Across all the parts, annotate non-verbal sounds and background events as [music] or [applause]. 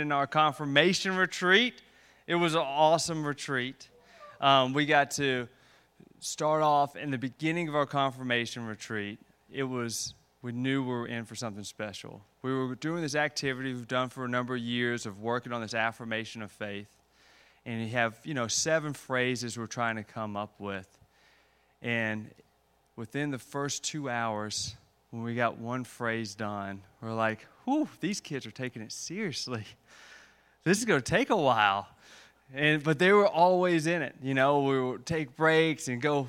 in our confirmation retreat. It was an awesome retreat. Um, we got to start off in the beginning of our confirmation retreat. It was, we knew we were in for something special. We were doing this activity we've done for a number of years of working on this affirmation of faith. And you have, you know, seven phrases we're trying to come up with. And within the first two hours, when we got one phrase done, we're like, whew, these kids are taking it seriously. [laughs] This is going to take a while. And, but they were always in it. You know, we would take breaks and go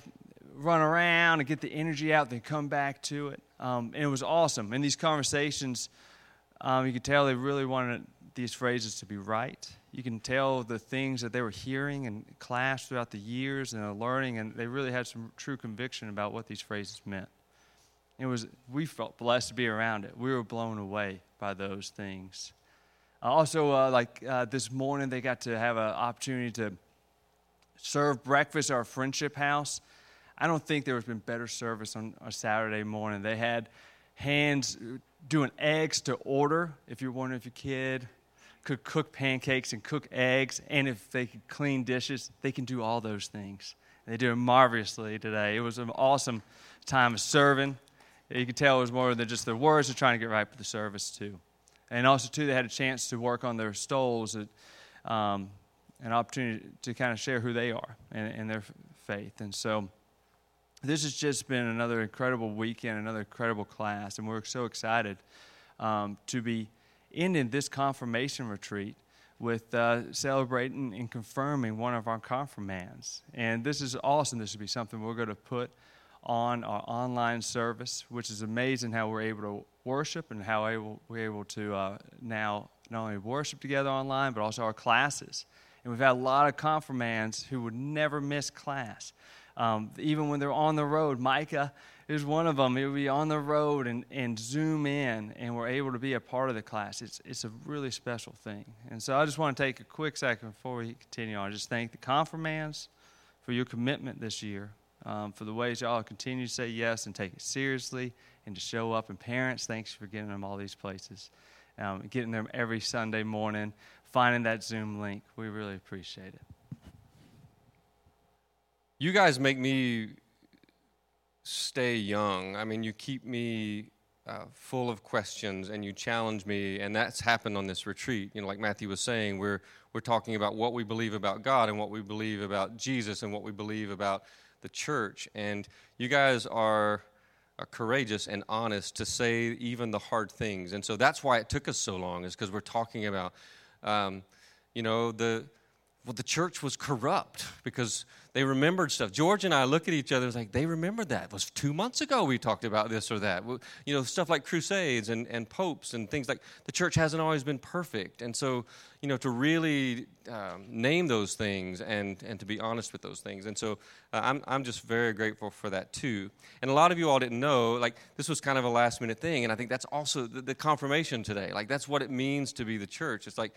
run around and get the energy out, then come back to it. Um, and it was awesome. In these conversations, um, you could tell they really wanted these phrases to be right. You can tell the things that they were hearing in class throughout the years and learning, and they really had some true conviction about what these phrases meant. It was we felt blessed to be around it. We were blown away by those things. Also, uh, like uh, this morning, they got to have an opportunity to serve breakfast at our friendship house. I don't think there has been better service on a Saturday morning. They had hands doing eggs to order. If you're wondering if your kid could cook pancakes and cook eggs, and if they could clean dishes, they can do all those things. They do it marvelously today. It was an awesome time of serving. You could tell it was more than just their words, they're trying to get right for the service too. And also, too, they had a chance to work on their stoles, um, an opportunity to kind of share who they are and, and their faith. And so, this has just been another incredible weekend, another incredible class, and we're so excited um, to be ending this confirmation retreat with uh, celebrating and confirming one of our confirmands. And this is awesome. This would be something we're going to put on our online service, which is amazing how we're able to worship and how able, we're able to uh, now not only worship together online, but also our classes. And we've had a lot of confirmands who would never miss class. Um, even when they're on the road, Micah is one of them. He'll be on the road and, and zoom in, and we're able to be a part of the class. It's, it's a really special thing. And so I just want to take a quick second before we continue on. I just thank the confirmands for your commitment this year um, for the ways y'all continue to say yes and take it seriously and to show up. And parents, thanks for getting them all these places, um, getting them every Sunday morning, finding that Zoom link. We really appreciate it. You guys make me stay young. I mean, you keep me uh, full of questions and you challenge me, and that's happened on this retreat. You know, like Matthew was saying, we're we're talking about what we believe about God and what we believe about Jesus and what we believe about the church. And you guys are, are courageous and honest to say even the hard things. And so that's why it took us so long, is because we're talking about, um, you know, the well, the church was corrupt because they remembered stuff. George and I look at each other and like, they remembered that. It was two months ago we talked about this or that. You know, stuff like crusades and, and popes and things like the church hasn't always been perfect. And so, you know, to really um, name those things and, and to be honest with those things. And so uh, I'm, I'm just very grateful for that too. And a lot of you all didn't know, like, this was kind of a last minute thing. And I think that's also the, the confirmation today. Like, that's what it means to be the church. It's like,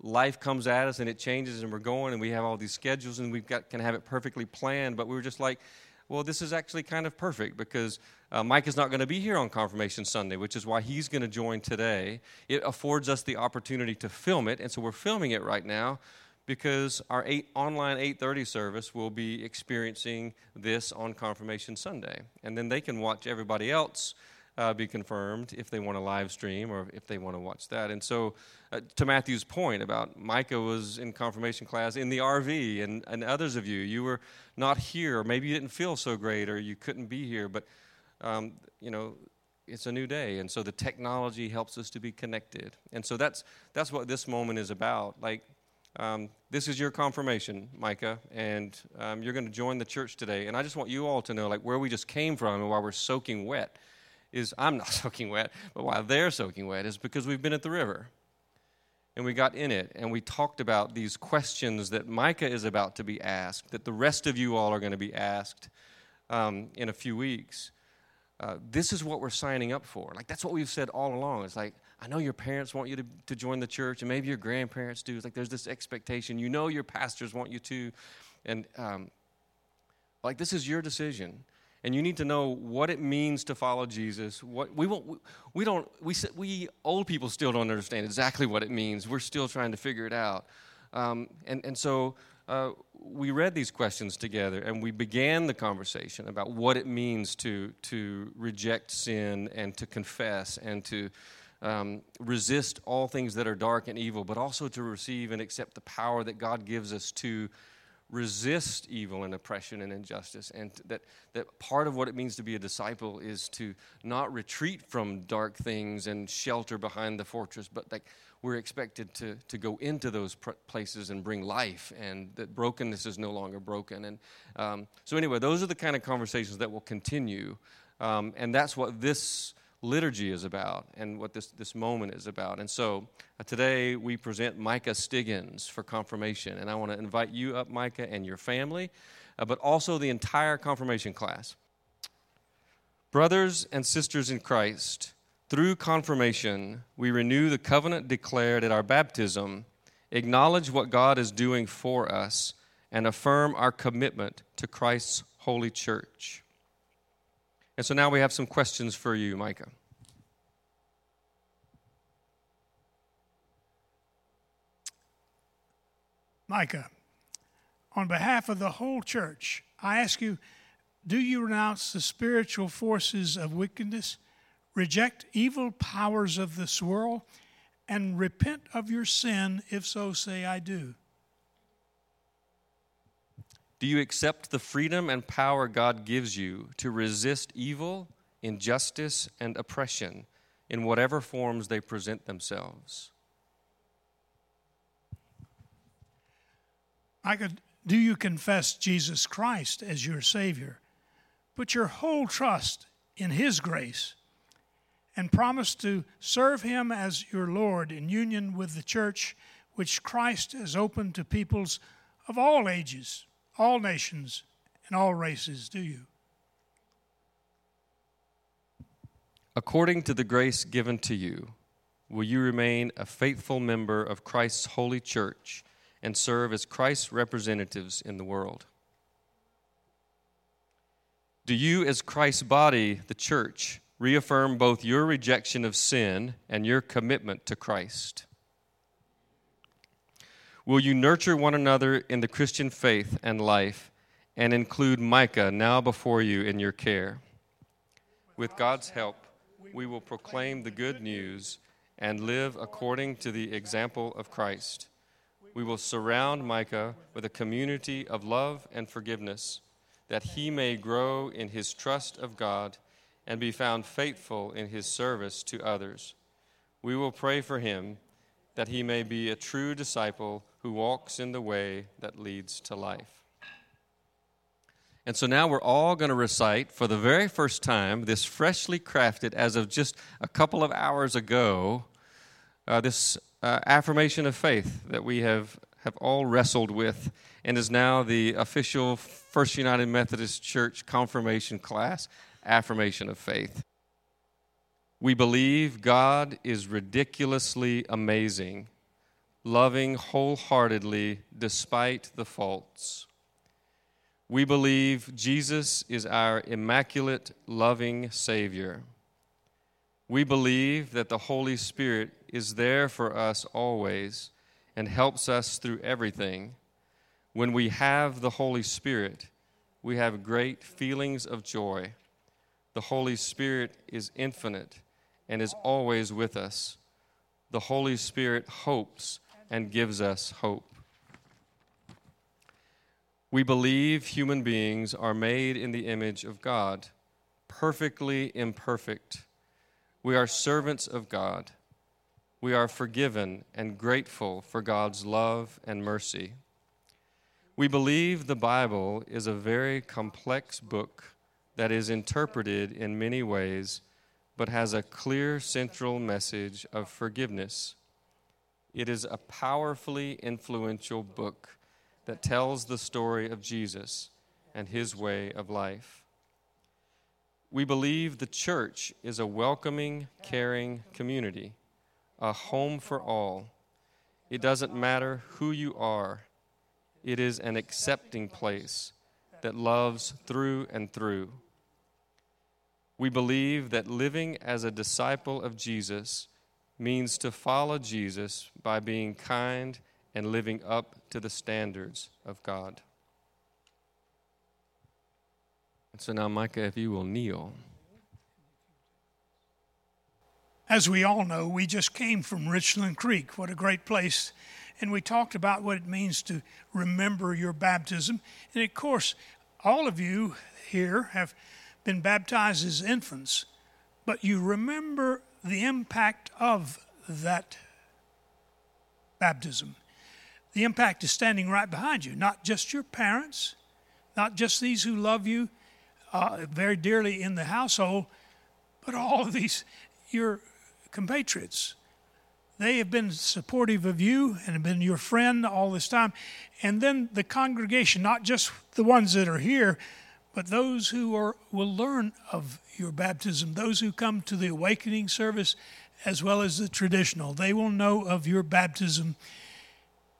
life comes at us and it changes and we're going and we have all these schedules and we can have it perfectly planned. But we were just like well this is actually kind of perfect because uh, mike is not going to be here on confirmation sunday which is why he's going to join today. It affords us the opportunity to film it. And so we're filming it right now because our eight, online 8.30 service will be experiencing this on confirmation sunday. And then they can watch everybody else uh, be confirmed if they want to live stream or if they want to watch that. And so, uh, to Matthew's point about Micah was in confirmation class in the RV, and, and others of you, you were not here, or maybe you didn't feel so great, or you couldn't be here, but um, you know, it's a new day, and so the technology helps us to be connected. And so that's that's what this moment is about. Like. Um, this is your confirmation, Micah, and um, you're going to join the church today. And I just want you all to know, like, where we just came from and why we're soaking wet is I'm not [laughs] soaking wet, but why they're soaking wet is because we've been at the river. And we got in it and we talked about these questions that Micah is about to be asked, that the rest of you all are going to be asked um, in a few weeks. Uh, this is what we're signing up for. Like, that's what we've said all along. It's like, I know your parents want you to, to join the church, and maybe your grandparents do. It's like there's this expectation. You know your pastors want you to. And, um, like, this is your decision. And you need to know what it means to follow Jesus. What we won't, we don't, we we old people still don't understand exactly what it means. We're still trying to figure it out, um, and and so. Uh, we read these questions together and we began the conversation about what it means to, to reject sin and to confess and to um, resist all things that are dark and evil, but also to receive and accept the power that God gives us to resist evil and oppression and injustice and that, that part of what it means to be a disciple is to not retreat from dark things and shelter behind the fortress but like we're expected to, to go into those pr- places and bring life and that brokenness is no longer broken. And um, so anyway those are the kind of conversations that will continue um, and that's what this liturgy is about and what this, this moment is about. And so uh, today we present Micah Stiggins for confirmation. And I want to invite you up, Micah, and your family, uh, but also the entire confirmation class. Brothers and sisters in Christ, through confirmation, we renew the covenant declared at our baptism, acknowledge what God is doing for us, and affirm our commitment to Christ's holy church. And so now we have some questions for you, Micah. Micah, on behalf of the whole church, I ask you do you renounce the spiritual forces of wickedness, reject evil powers of this world, and repent of your sin? If so, say, I do. Do you accept the freedom and power God gives you to resist evil, injustice, and oppression in whatever forms they present themselves? I could, do you confess Jesus Christ as your Savior? Put your whole trust in His grace and promise to serve Him as your Lord in union with the church which Christ has opened to peoples of all ages all nations and all races, do you? According to the grace given to you, will you remain a faithful member of Christ's holy church and serve as Christ's representatives in the world? Do you, as Christ's body, the church, reaffirm both your rejection of sin and your commitment to Christ? Will you nurture one another in the Christian faith and life and include Micah now before you in your care? With God's help, we will proclaim the good news and live according to the example of Christ. We will surround Micah with a community of love and forgiveness, that he may grow in his trust of God and be found faithful in his service to others. We will pray for him that he may be a true disciple who walks in the way that leads to life. And so now we're all going to recite for the very first time this freshly crafted, as of just a couple of hours ago, uh, this uh, affirmation of faith that we have, have all wrestled with and is now the official First United Methodist Church confirmation class, affirmation of faith. We believe God is ridiculously amazing loving wholeheartedly despite the faults. We believe Jesus is our immaculate, loving Savior. We believe that the Holy Spirit is there for us always and helps us through everything. When we have the Holy Spirit, we have great feelings of joy. The Holy Spirit is infinite and is always with us. The Holy Spirit hopes and gives us hope. We believe human beings are made in the image of God, perfectly imperfect. We are servants of God. We are forgiven and grateful for God's love and mercy. We believe the Bible is a very complex book that is interpreted in many ways, but has a clear central message of forgiveness it is a powerfully influential book that tells the story of Jesus and his way of life. We believe the church is a welcoming, caring community, a home for all. It doesn't matter who you are, it is an accepting place that loves through and through. We believe that living as a disciple of Jesus means to follow Jesus by being kind and living up to the standards of God. And so now, Micah, if you will kneel. As we all know, we just came from Richland Creek. What a great place. And we talked about what it means to remember your baptism. And of course, all of you here have been baptized as infants, but you remember the impact of that baptism. The impact is standing right behind you, not just your parents, not just these who love you uh, very dearly in the household, but all of these, your compatriots. They have been supportive of you and have been your friend all this time. And then the congregation, not just the ones that are here, but those who are, will learn of your baptism, those who come to the awakening service as well as the traditional, they will know of your baptism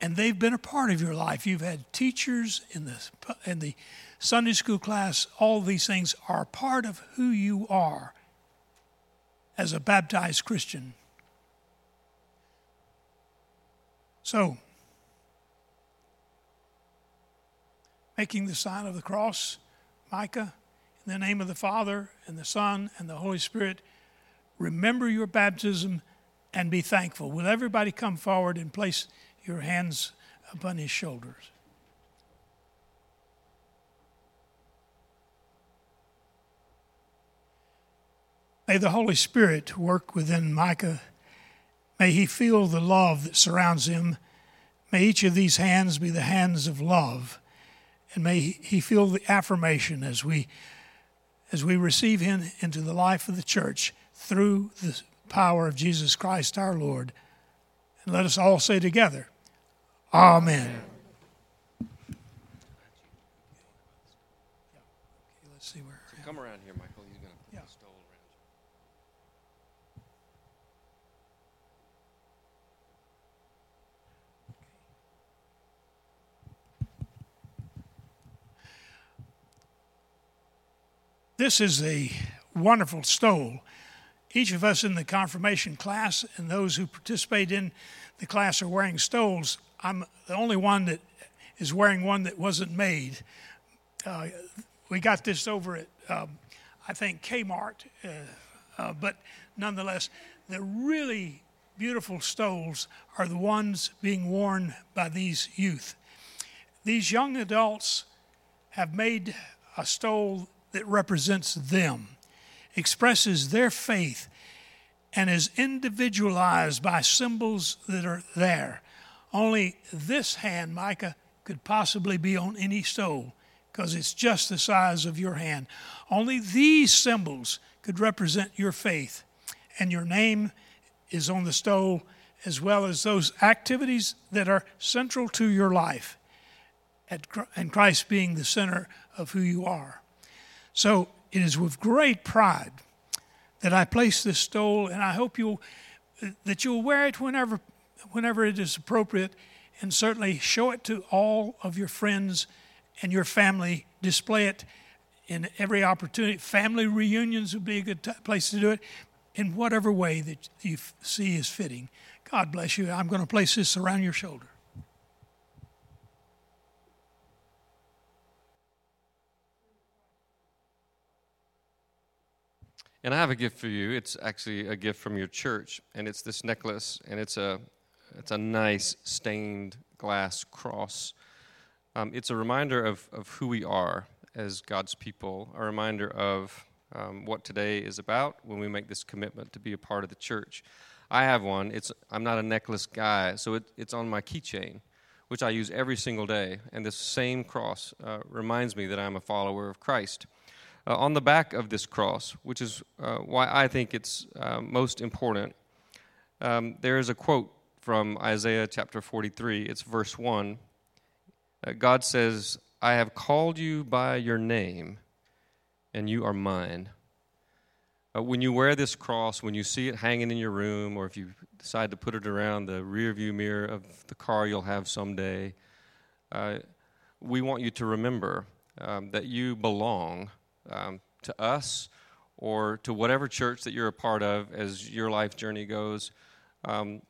and they've been a part of your life. You've had teachers in the, in the Sunday school class, all these things are part of who you are as a baptized Christian. So, making the sign of the cross, Micah, in the name of the Father and the Son and the Holy Spirit, remember your baptism and be thankful. Will everybody come forward and place your hands upon his shoulders? May the Holy Spirit work within Micah. May he feel the love that surrounds him. May each of these hands be the hands of love. And may he feel the affirmation as we as we receive him into the life of the church through the power of Jesus Christ our Lord. And let us all say together, Amen. Let's see where. Come around here, Michael. He's going to Yeah. stole around you. This is a wonderful stole. Each of us in the confirmation class and those who participate in the class are wearing stoles. I'm the only one that is wearing one that wasn't made. Uh, we got this over at, um, I think, Kmart, uh, uh, but nonetheless, the really beautiful stoles are the ones being worn by these youth. These young adults have made a stole that represents them, expresses their faith, and is individualized by symbols that are there. Only this hand, Micah, could possibly be on any stole because it's just the size of your hand. Only these symbols could represent your faith, and your name is on the stole as well as those activities that are central to your life, and Christ being the center of who you are. So it is with great pride that I place this stole, and I hope you'll that you'll wear it whenever whenever it is appropriate, and certainly show it to all of your friends and your family. Display it in every opportunity. Family reunions would be a good t- place to do it in whatever way that you see is fitting. God bless you. I'm going to place this around your shoulder. And I have a gift for you. It's actually a gift from your church, and it's this necklace, and it's a it's a nice stained glass cross. Um, it's a reminder of, of who we are as God's people, a reminder of um, what today is about when we make this commitment to be a part of the church. I have one. It's I'm not a necklace guy, so it, it's on my keychain, which I use every single day. And this same cross uh, reminds me that I'm a follower of Christ. Uh, on the back of this cross, which is uh, why I think it's uh, most important, um, there is a quote from Isaiah chapter 43. It's verse 1. Uh, God says, I have called you by your name, and you are mine. Uh, when you wear this cross, when you see it hanging in your room, or if you decide to put it around the rear view mirror of the car you'll have someday, uh, we want you to remember um, that you belong um, to us or to whatever church that you're a part of as your life journey goes, um,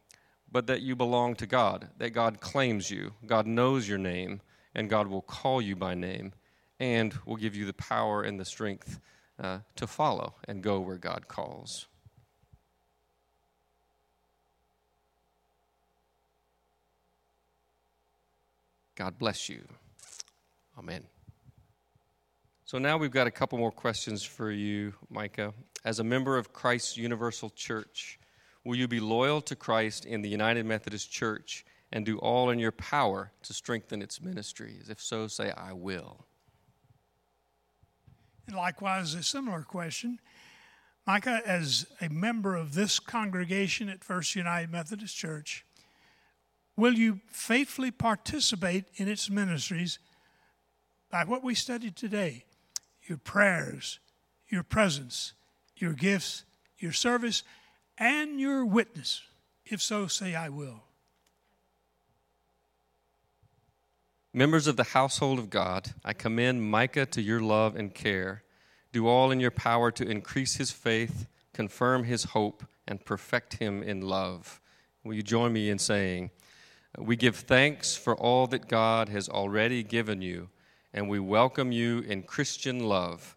but that you belong to God, that God claims you, God knows your name, and God will call you by name, and will give you the power and the strength uh, to follow and go where God calls. God bless you. Amen. So now we've got a couple more questions for you, Micah. As a member of Christ's Universal Church, will you be loyal to Christ in the United Methodist Church and do all in your power to strengthen its ministries? If so, say, I will. And likewise, a similar question. Micah, as a member of this congregation at First United Methodist Church, Will you faithfully participate in its ministries by what we studied today? Your prayers, your presence, your gifts, your service, and your witness. If so, say, I will. Members of the household of God, I commend Micah to your love and care. Do all in your power to increase his faith, confirm his hope, and perfect him in love. Will you join me in saying, we give thanks for all that God has already given you, and we welcome you in Christian love.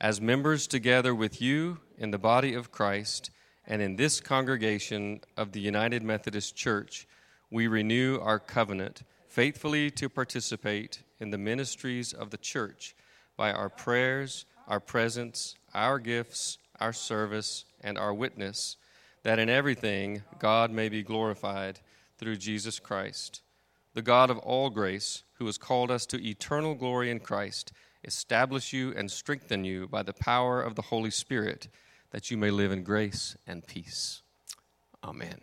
As members together with you in the body of Christ and in this congregation of the United Methodist Church, we renew our covenant faithfully to participate in the ministries of the church by our prayers, our presence, our gifts, our service, and our witness, that in everything God may be glorified through Jesus Christ. The God of all grace, who has called us to eternal glory in Christ, establish you and strengthen you by the power of the Holy Spirit, that you may live in grace and peace. Amen.